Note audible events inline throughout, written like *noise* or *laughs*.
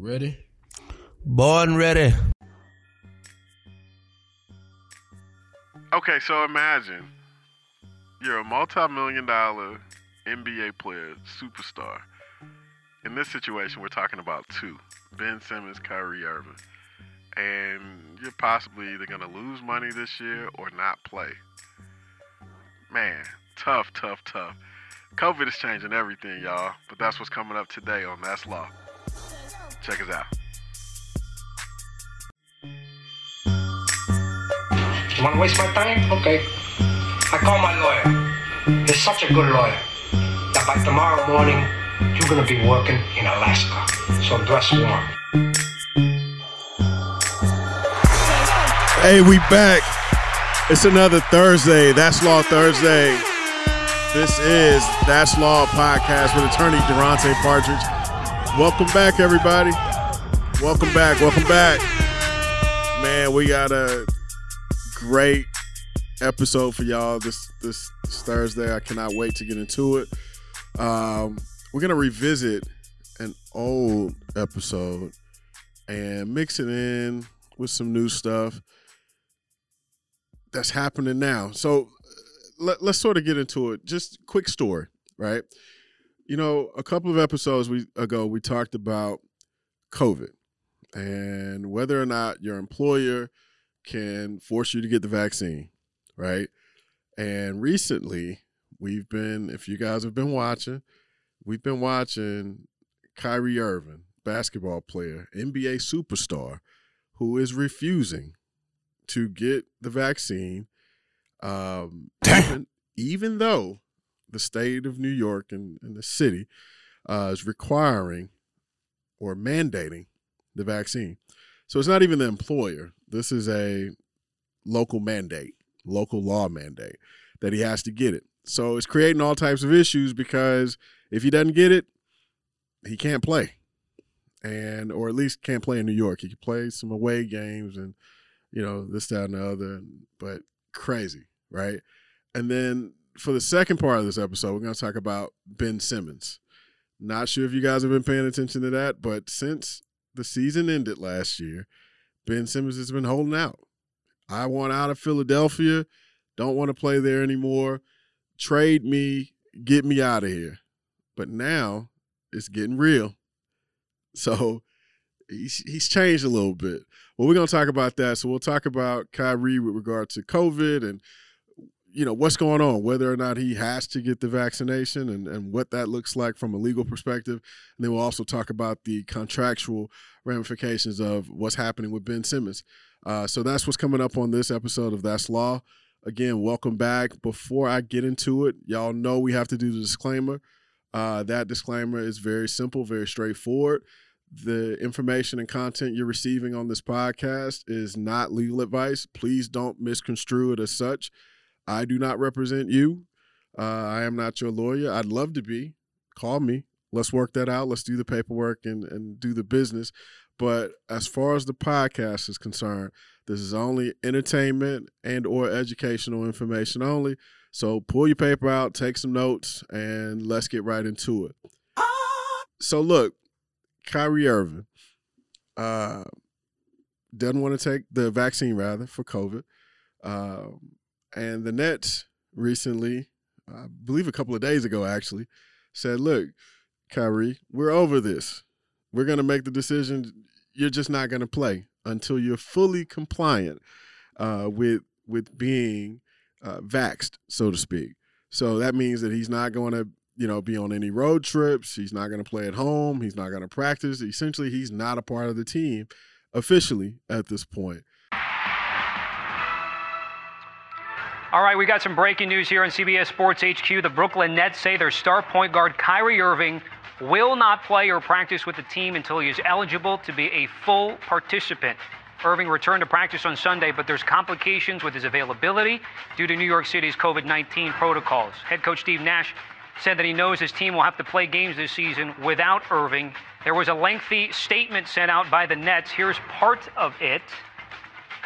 Ready? Born ready. Okay, so imagine you're a multi-million dollar NBA player, superstar. In this situation, we're talking about two: Ben Simmons, Kyrie Irving, and you're possibly either going to lose money this year or not play. Man, tough, tough, tough. COVID is changing everything, y'all. But that's what's coming up today on That's Law. Check us out. You want to waste my time? Okay. I call my lawyer. He's such a good lawyer that by tomorrow morning, you're going to be working in Alaska. So dress warm. Hey, we back. It's another Thursday. That's Law Thursday. This is That's Law podcast with attorney Durante Partridge. Welcome back, everybody. Welcome back. Welcome back. Man, we got a great episode for y'all this this, Thursday. I cannot wait to get into it. Um, we're gonna revisit an old episode and mix it in with some new stuff that's happening now. So let, us sort of get into it. Just quick story, right? You know, a couple of episodes we ago we talked about COVID and whether or not your employer can force you to get the vaccine, right? And recently, we've been, if you guys have been watching, we've been watching Kyrie Irving, basketball player, NBA superstar, who is refusing to get the vaccine, um, even, even, though the state of New York and, and the city uh, is requiring or mandating the vaccine. So it's not even the employer. This is a local mandate, local law mandate that he has to get it. So it's creating all types of issues because if he doesn't get it, he can't play. And or at least can't play in New York. He can play some away games and you know, this, that, and the other, but crazy, right? And then for the second part of this episode, we're going to talk about Ben Simmons. Not sure if you guys have been paying attention to that, but since the season ended last year, Ben Simmons has been holding out. I want out of Philadelphia. Don't want to play there anymore. Trade me, get me out of here. But now it's getting real. So he's, he's changed a little bit. Well, we're going to talk about that. So we'll talk about Kyrie with regard to COVID and you know what's going on, whether or not he has to get the vaccination and, and what that looks like from a legal perspective. And then we'll also talk about the contractual ramifications of what's happening with Ben Simmons. Uh, so that's what's coming up on this episode of That's Law. Again, welcome back. Before I get into it, y'all know we have to do the disclaimer. Uh, that disclaimer is very simple, very straightforward the information and content you're receiving on this podcast is not legal advice. Please don't misconstrue it as such. I do not represent you. Uh, I am not your lawyer. I'd love to be. Call me. Let's work that out. Let's do the paperwork and, and do the business. But as far as the podcast is concerned, this is only entertainment and or educational information only. So pull your paper out, take some notes, and let's get right into it. So look, Kyrie Irving uh, doesn't want to take the vaccine, rather, for COVID. Um, and the Nets recently, I believe a couple of days ago, actually, said, Look, Kyrie, we're over this. We're going to make the decision. You're just not going to play until you're fully compliant uh, with with being uh, vaxxed, so to speak. So that means that he's not going to you know, be on any road trips. He's not going to play at home. He's not going to practice. Essentially, he's not a part of the team officially at this point. All right, we got some breaking news here on CBS Sports HQ. The Brooklyn Nets say their star point guard Kyrie Irving will not play or practice with the team until he is eligible to be a full participant. Irving returned to practice on Sunday, but there's complications with his availability due to New York City's COVID 19 protocols. Head coach Steve Nash said that he knows his team will have to play games this season without Irving. There was a lengthy statement sent out by the Nets. Here's part of it.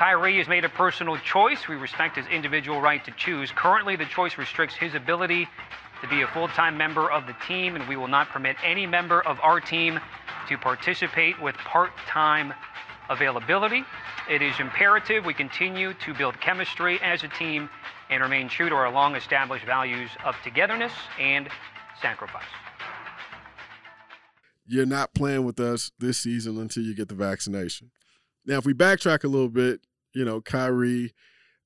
Kyrie has made a personal choice. We respect his individual right to choose. Currently, the choice restricts his ability to be a full time member of the team, and we will not permit any member of our team to participate with part time availability. It is imperative we continue to build chemistry as a team and remain true to our long established values of togetherness and sacrifice. You're not playing with us this season until you get the vaccination. Now, if we backtrack a little bit, you know, Kyrie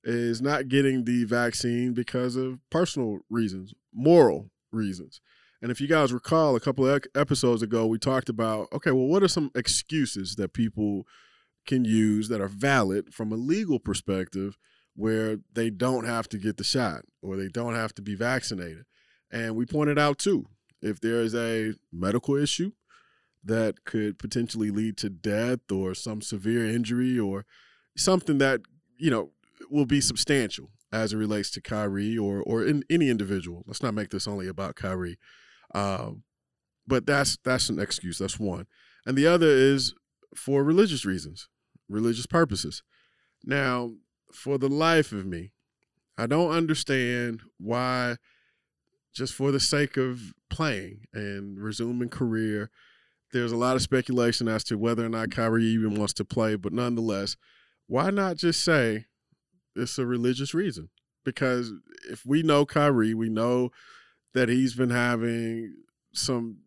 is not getting the vaccine because of personal reasons, moral reasons. And if you guys recall, a couple of episodes ago, we talked about okay, well, what are some excuses that people can use that are valid from a legal perspective where they don't have to get the shot or they don't have to be vaccinated? And we pointed out too, if there is a medical issue that could potentially lead to death or some severe injury or something that, you know, will be substantial as it relates to Kyrie or or in any individual. Let's not make this only about Kyrie. Um, but that's that's an excuse. That's one, and the other is for religious reasons, religious purposes. Now, for the life of me, I don't understand why, just for the sake of playing and resuming career, there's a lot of speculation as to whether or not Kyrie even wants to play. But nonetheless, why not just say it's a religious reason? Because if we know Kyrie, we know that he's been having some,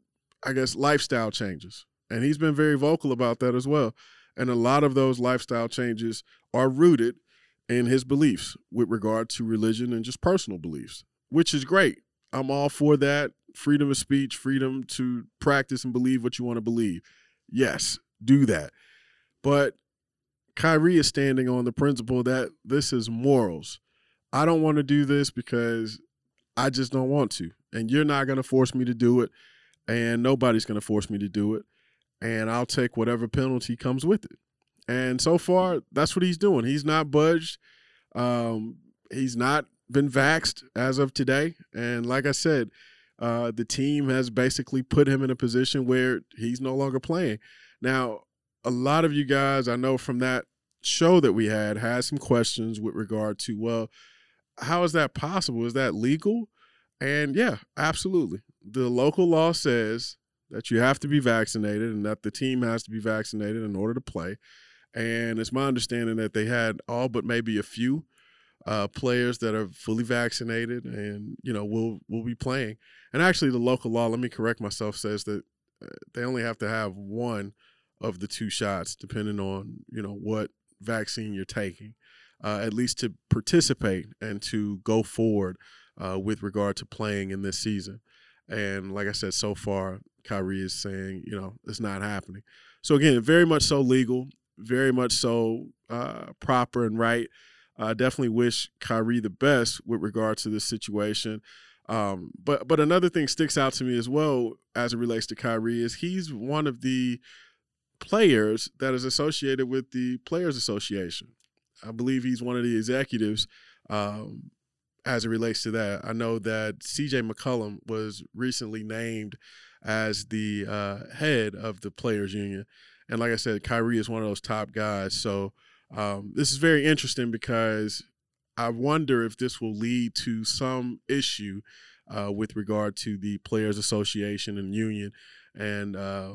I guess, lifestyle changes. And he's been very vocal about that as well. And a lot of those lifestyle changes are rooted in his beliefs with regard to religion and just personal beliefs, which is great. I'm all for that. Freedom of speech, freedom to practice and believe what you want to believe. Yes, do that. But Kyrie is standing on the principle that this is morals. I don't want to do this because I just don't want to. And you're not going to force me to do it. And nobody's going to force me to do it. And I'll take whatever penalty comes with it. And so far, that's what he's doing. He's not budged. Um, he's not been vaxed as of today. And like I said, uh, the team has basically put him in a position where he's no longer playing. Now, a lot of you guys I know from that show that we had had some questions with regard to well, how is that possible? Is that legal? And yeah, absolutely. The local law says that you have to be vaccinated and that the team has to be vaccinated in order to play. And it's my understanding that they had all but maybe a few uh, players that are fully vaccinated and you know will will be playing. And actually, the local law, let me correct myself, says that uh, they only have to have one of the two shots, depending on you know what vaccine you're taking, uh, at least to participate and to go forward uh, with regard to playing in this season. And like I said, so far, Kyrie is saying, you know, it's not happening. So again, very much so legal, very much so uh, proper and right. I definitely wish Kyrie the best with regard to this situation. Um, but but another thing sticks out to me as well as it relates to Kyrie is he's one of the players that is associated with the Players Association. I believe he's one of the executives um, as it relates to that. I know that CJ McCollum was recently named as the uh, head of the Players Union. And like I said, Kyrie is one of those top guys. So um, this is very interesting because I wonder if this will lead to some issue uh, with regard to the Players Association and Union and uh,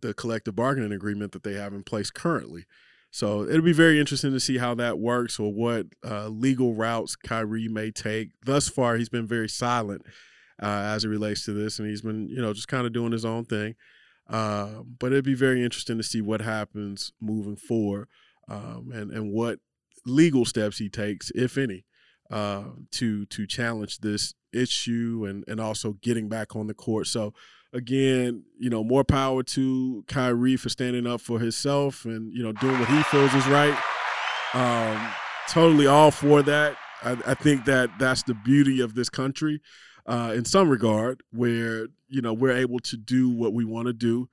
the collective bargaining agreement that they have in place currently. So it'll be very interesting to see how that works or what uh, legal routes Kyrie may take. Thus far, he's been very silent uh, as it relates to this, and he's been, you know, just kind of doing his own thing. Uh, but it'd be very interesting to see what happens moving forward um, and and what legal steps he takes, if any, uh, to to challenge this issue and and also getting back on the court. So again, you know, more power to Kyrie for standing up for himself and you know doing what he feels is right. Um, totally all for that. I, I think that that's the beauty of this country, uh, in some regard, where you know we're able to do what we want to do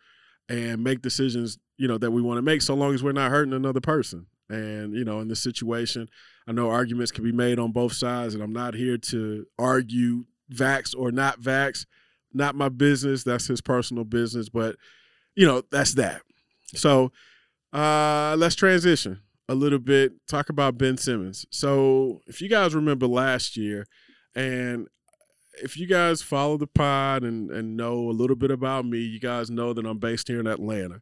and make decisions you know that we want to make, so long as we're not hurting another person. And you know, in this situation, I know arguments can be made on both sides, and I'm not here to argue vax or not vax not my business. That's his personal business. But, you know, that's that. So uh, let's transition a little bit, talk about Ben Simmons. So if you guys remember last year, and if you guys follow the pod and and know a little bit about me, you guys know that I'm based here in Atlanta.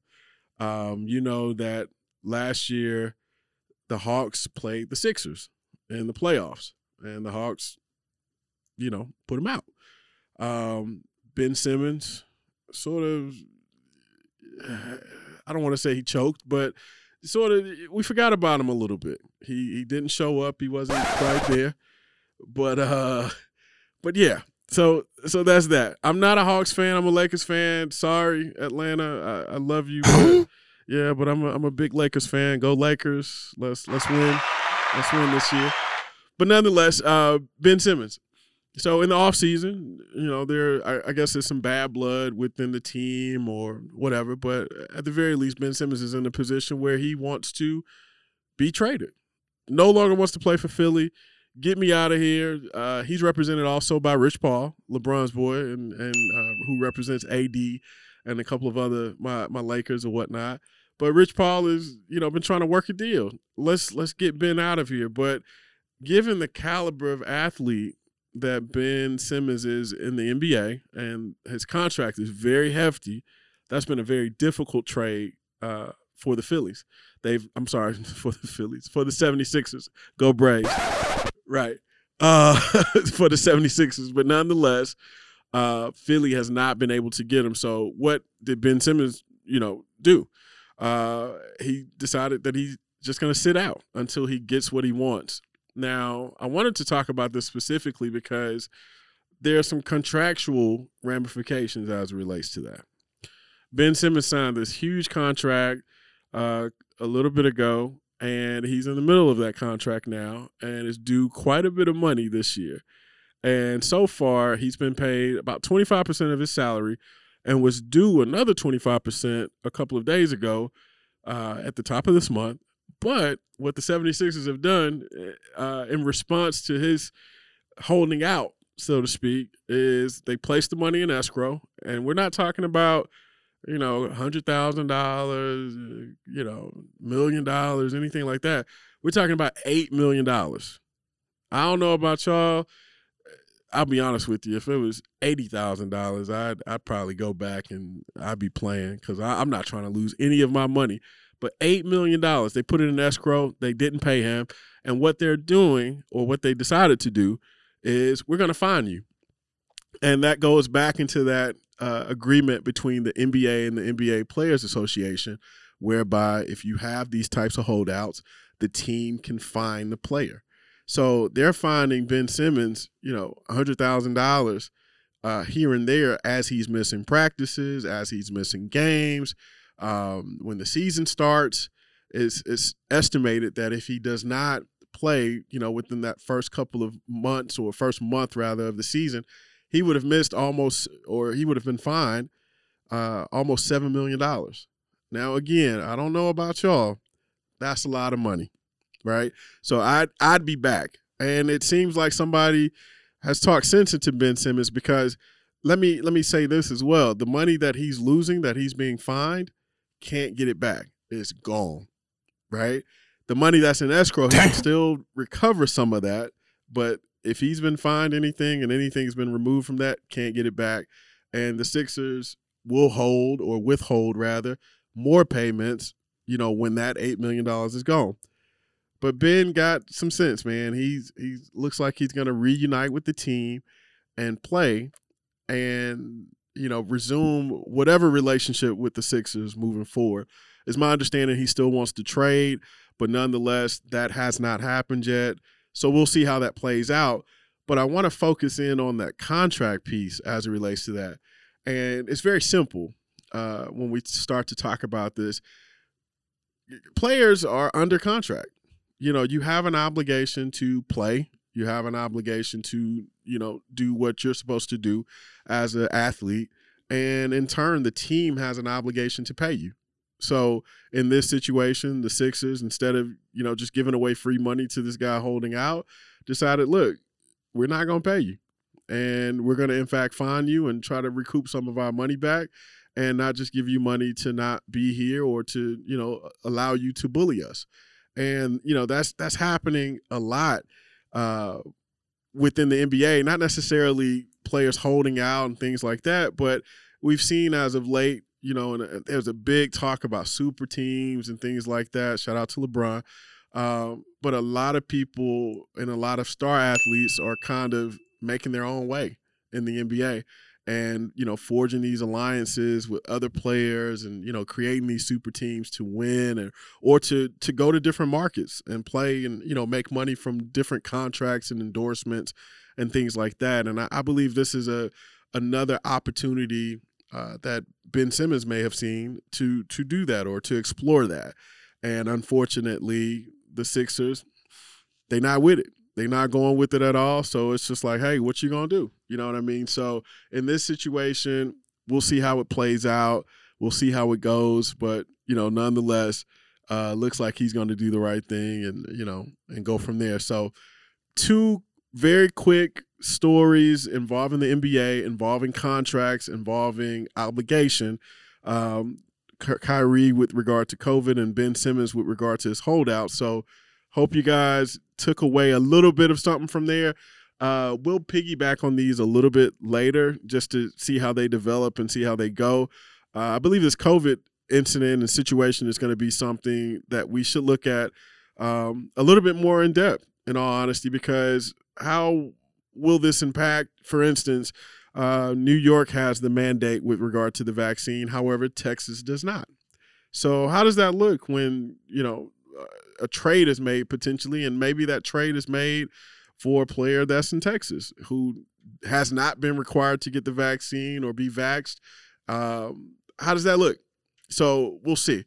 Um, you know that last year the Hawks played the Sixers in the playoffs, and the Hawks, you know, put them out. Um, ben Simmons sort of, *sighs* I don't want to say he choked, but sort of we forgot about him a little bit. He he didn't show up. He wasn't quite there. But uh but yeah. So so that's that. I'm not a Hawks fan. I'm a Lakers fan. Sorry, Atlanta. I, I love you. *laughs* Yeah, but I'm a, I'm a big Lakers fan. Go Lakers. Let's let's win. Let's win this year. But nonetheless, uh Ben Simmons. So in the off season, you know, there I, I, guess there's some bad blood within the team or whatever, but at the very least, Ben Simmons is in a position where he wants to be traded. No longer wants to play for Philly. Get me out of here. Uh, he's represented also by Rich Paul, LeBron's boy, and and uh, who represents AD and a couple of other my my Lakers or whatnot. But Rich Paul is, you know, been trying to work a deal. Let's let's get Ben out of here. But given the caliber of athlete that Ben Simmons is in the NBA and his contract is very hefty. That's been a very difficult trade uh, for the Phillies. They've, I'm sorry, *laughs* for the Phillies, for the 76ers. Go Braves. right. Uh, *laughs* for the 76ers. But nonetheless, uh, Philly has not been able to get him. So what did Ben Simmons, you know, do? Uh, he decided that he's just going to sit out until he gets what he wants. Now, I wanted to talk about this specifically because there are some contractual ramifications as it relates to that. Ben Simmons signed this huge contract uh, a little bit ago, and he's in the middle of that contract now and is due quite a bit of money this year. And so far, he's been paid about 25% of his salary and was due another 25% a couple of days ago uh, at the top of this month. But what the 76ers have done uh, in response to his holding out, so to speak, is they placed the money in escrow. And we're not talking about, you know, $100,000, you know, million dollars, anything like that. We're talking about $8 million. I don't know about y'all. I'll be honest with you. If it was eighty thousand dollars, I'd I'd probably go back and I'd be playing because I'm not trying to lose any of my money. But $8 million, they put it in escrow. They didn't pay him. And what they're doing, or what they decided to do, is we're going to fine you. And that goes back into that uh, agreement between the NBA and the NBA Players Association, whereby if you have these types of holdouts, the team can fine the player. So they're finding Ben Simmons, you know, $100,000 uh, here and there as he's missing practices, as he's missing games, um, when the season starts, it's, it's estimated that if he does not play, you know, within that first couple of months or first month rather of the season, he would have missed almost, or he would have been fined uh, almost seven million dollars. Now, again, I don't know about y'all, that's a lot of money, right? So I'd I'd be back, and it seems like somebody has talked sense into Ben Simmons because let me let me say this as well: the money that he's losing, that he's being fined, can't get it back. It's gone, right? The money that's in escrow, he can *laughs* still recover some of that. But if he's been fined anything and anything's been removed from that, can't get it back. And the Sixers will hold or withhold rather more payments, you know, when that eight million dollars is gone. But Ben got some sense, man. He's he looks like he's gonna reunite with the team and play. And you know, resume whatever relationship with the Sixers moving forward. It's my understanding he still wants to trade, but nonetheless, that has not happened yet. So we'll see how that plays out. But I want to focus in on that contract piece as it relates to that. And it's very simple uh, when we start to talk about this. Players are under contract. You know, you have an obligation to play you have an obligation to, you know, do what you're supposed to do as an athlete. And in turn, the team has an obligation to pay you. So in this situation, the Sixers, instead of, you know, just giving away free money to this guy holding out, decided, look, we're not going to pay you. And we're going to, in fact, fine you and try to recoup some of our money back and not just give you money to not be here or to, you know, allow you to bully us. And, you know, that's that's happening a lot uh, within the NBA, not necessarily players holding out and things like that, but we've seen as of late, you know, and there's a big talk about super teams and things like that. Shout out to LeBron. Um, but a lot of people and a lot of star athletes are kind of making their own way in the NBA and you know forging these alliances with other players and you know creating these super teams to win or or to to go to different markets and play and you know make money from different contracts and endorsements and things like that. And I, I believe this is a another opportunity uh, that Ben Simmons may have seen to to do that or to explore that. And unfortunately the Sixers they not with it they're not going with it at all. So it's just like, hey, what you gonna do? You know what I mean? So in this situation, we'll see how it plays out. We'll see how it goes. But you know, nonetheless, uh, looks like he's going to do the right thing and you know and go from there. So two very quick stories involving the NBA, involving contracts, involving obligation. Um, Kyrie with regard to COVID and Ben Simmons with regard to his holdout. So Hope you guys took away a little bit of something from there. Uh, we'll piggyback on these a little bit later just to see how they develop and see how they go. Uh, I believe this COVID incident and situation is going to be something that we should look at um, a little bit more in depth, in all honesty, because how will this impact, for instance, uh, New York has the mandate with regard to the vaccine, however, Texas does not. So, how does that look when, you know, a trade is made potentially, and maybe that trade is made for a player that's in Texas who has not been required to get the vaccine or be vaxxed. Um, how does that look? So we'll see.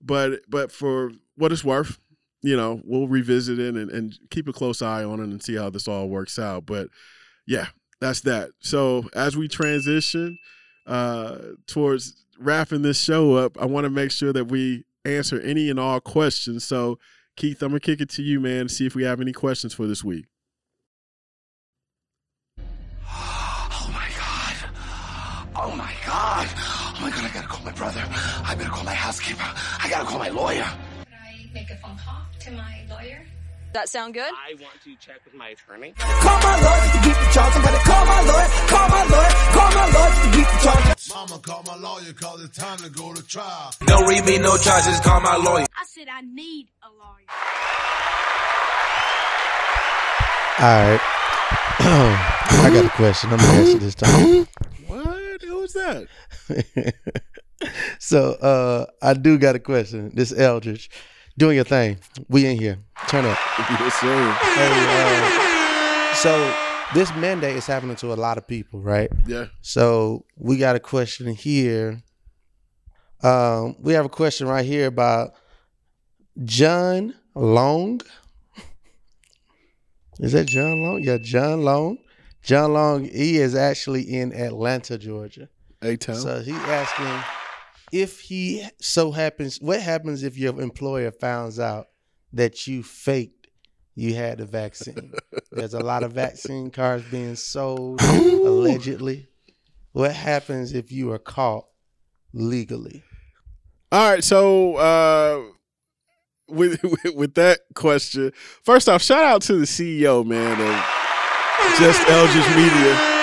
But but for what it's worth, you know, we'll revisit it and, and keep a close eye on it and see how this all works out. But yeah, that's that. So as we transition uh, towards wrapping this show up, I want to make sure that we answer any and all questions. So, Keith, I'm gonna kick it to you, man. See if we have any questions for this week. Oh my god! Oh my god! Oh my god! I gotta call my brother. I better call my housekeeper. I gotta call my lawyer. Could I make a phone call to my lawyer? That sound good? I want to check with my attorney. Call my lawyer to keep the charge. I'm gonna call my lawyer. Call my lawyer. Call my lawyer to keep the charge. Mama call my lawyer cause it's time to go to trial. Don't read me no charges, call my lawyer. I said I need a lawyer. All right. *clears throat* I got a question. I'm gonna ask you this time. *clears throat* What? Who was that? *laughs* so uh I do got a question. This Eldridge. Doing your thing. We in here. Turn up. *laughs* yes, sir. Hey, uh, so this mandate is happening to a lot of people, right? Yeah. So we got a question here. Um, we have a question right here about John Long. Is that John Long? Yeah, John Long. John Long, he is actually in Atlanta, Georgia. A town. So he asking if he so happens, what happens if your employer finds out that you faked you had the vaccine? There's a lot of vaccine cards being sold allegedly. What happens if you are caught legally? All right, so uh, with, with *laughs* with that question, first off, shout out to the CEO, man, of Just Eldridge Media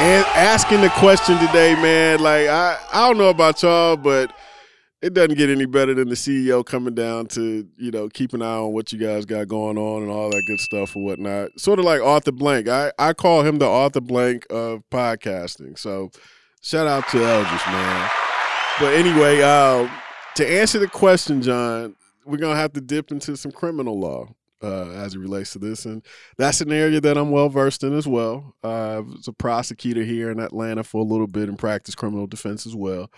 and asking the question today, man. Like I, I don't know about y'all, but it doesn't get any better than the CEO coming down to you know keep an eye on what you guys got going on and all that good stuff or whatnot. Sort of like Arthur Blank. I I call him the Arthur Blank of podcasting. So shout out to Eldridge, man. But anyway, uh, to answer the question, John, we're gonna have to dip into some criminal law uh, as it relates to this, and that's an area that I'm well versed in as well. Uh, I was a prosecutor here in Atlanta for a little bit and practiced criminal defense as well.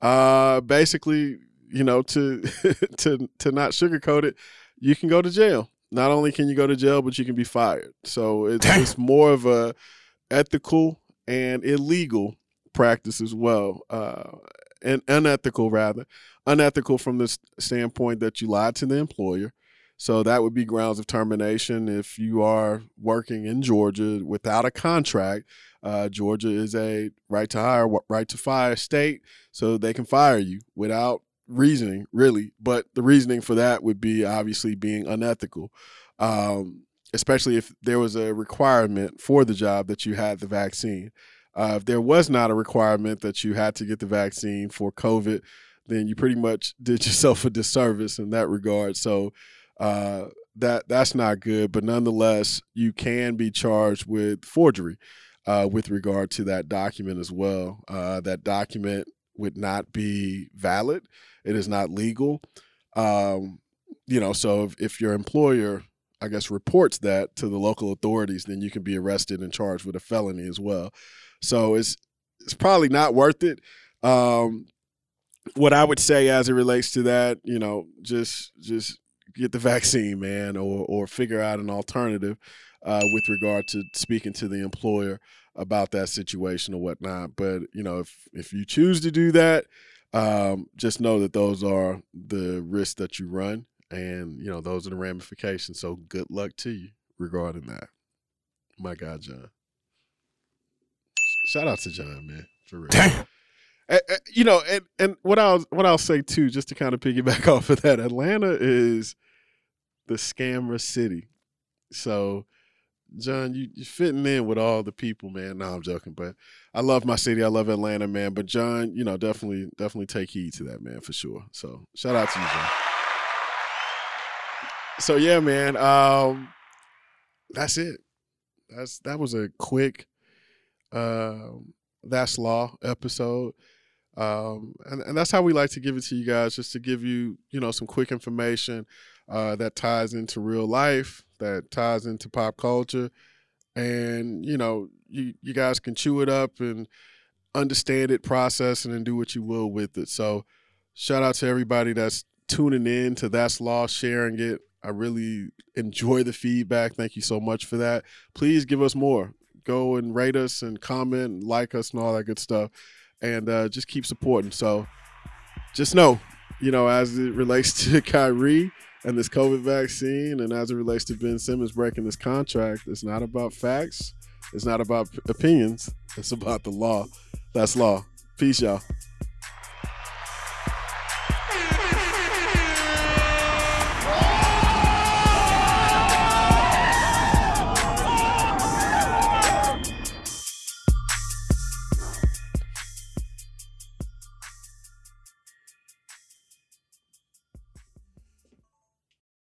Uh, basically, you know, to *laughs* to to not sugarcoat it, you can go to jail. Not only can you go to jail, but you can be fired. So it's, it's more of a ethical and illegal practice as well, uh, and unethical rather, unethical from the standpoint that you lied to the employer so that would be grounds of termination if you are working in Georgia without a contract. Uh, Georgia is a right to hire, right to fire state, so they can fire you without reasoning, really. But the reasoning for that would be obviously being unethical. Um, especially if there was a requirement for the job that you had the vaccine. Uh, if there was not a requirement that you had to get the vaccine for COVID, then you pretty much did *laughs* yourself a disservice in that regard. So uh, that that's not good. But nonetheless, you can be charged with forgery uh, with regard to that document as well. Uh, that document would not be valid. It is not legal. Um, you know, so if, if your employer, I guess, reports that to the local authorities, then you can be arrested and charged with a felony as well. So it's it's probably not worth it. Um, what I would say as it relates to that, you know, just just get the vaccine, man, or or figure out an alternative uh, with regard to speaking to the employer about that situation or whatnot. But you know, if if you choose to do that, um, just know that those are the risks that you run, and you know those are the ramifications. So good luck to you regarding that. My God, John. Shout out to John, man, for real. Damn. you know, and and what I'll what I'll say too, just to kind of piggyback *laughs* off of that, Atlanta is the scammer city. So, John, you you fitting in with all the people, man. No, I'm joking, but I love my city. I love Atlanta, man. But John, you know, definitely definitely take heed to that, man, for sure. So, shout out to you, John. So yeah, man. Um, that's it. That's that was a quick. Um, that's law episode. Um, and, and that's how we like to give it to you guys, just to give you, you know, some quick information uh, that ties into real life, that ties into pop culture, and you know, you you guys can chew it up and understand it, process it, and do what you will with it. So, shout out to everybody that's tuning in to That's Law, sharing it. I really enjoy the feedback. Thank you so much for that. Please give us more go and rate us and comment and like us and all that good stuff. And uh, just keep supporting. So just know, you know, as it relates *laughs* to Kyrie and this COVID vaccine and as it relates to Ben Simmons breaking this contract, it's not about facts. It's not about opinions. It's about the law. That's law. Peace, y'all.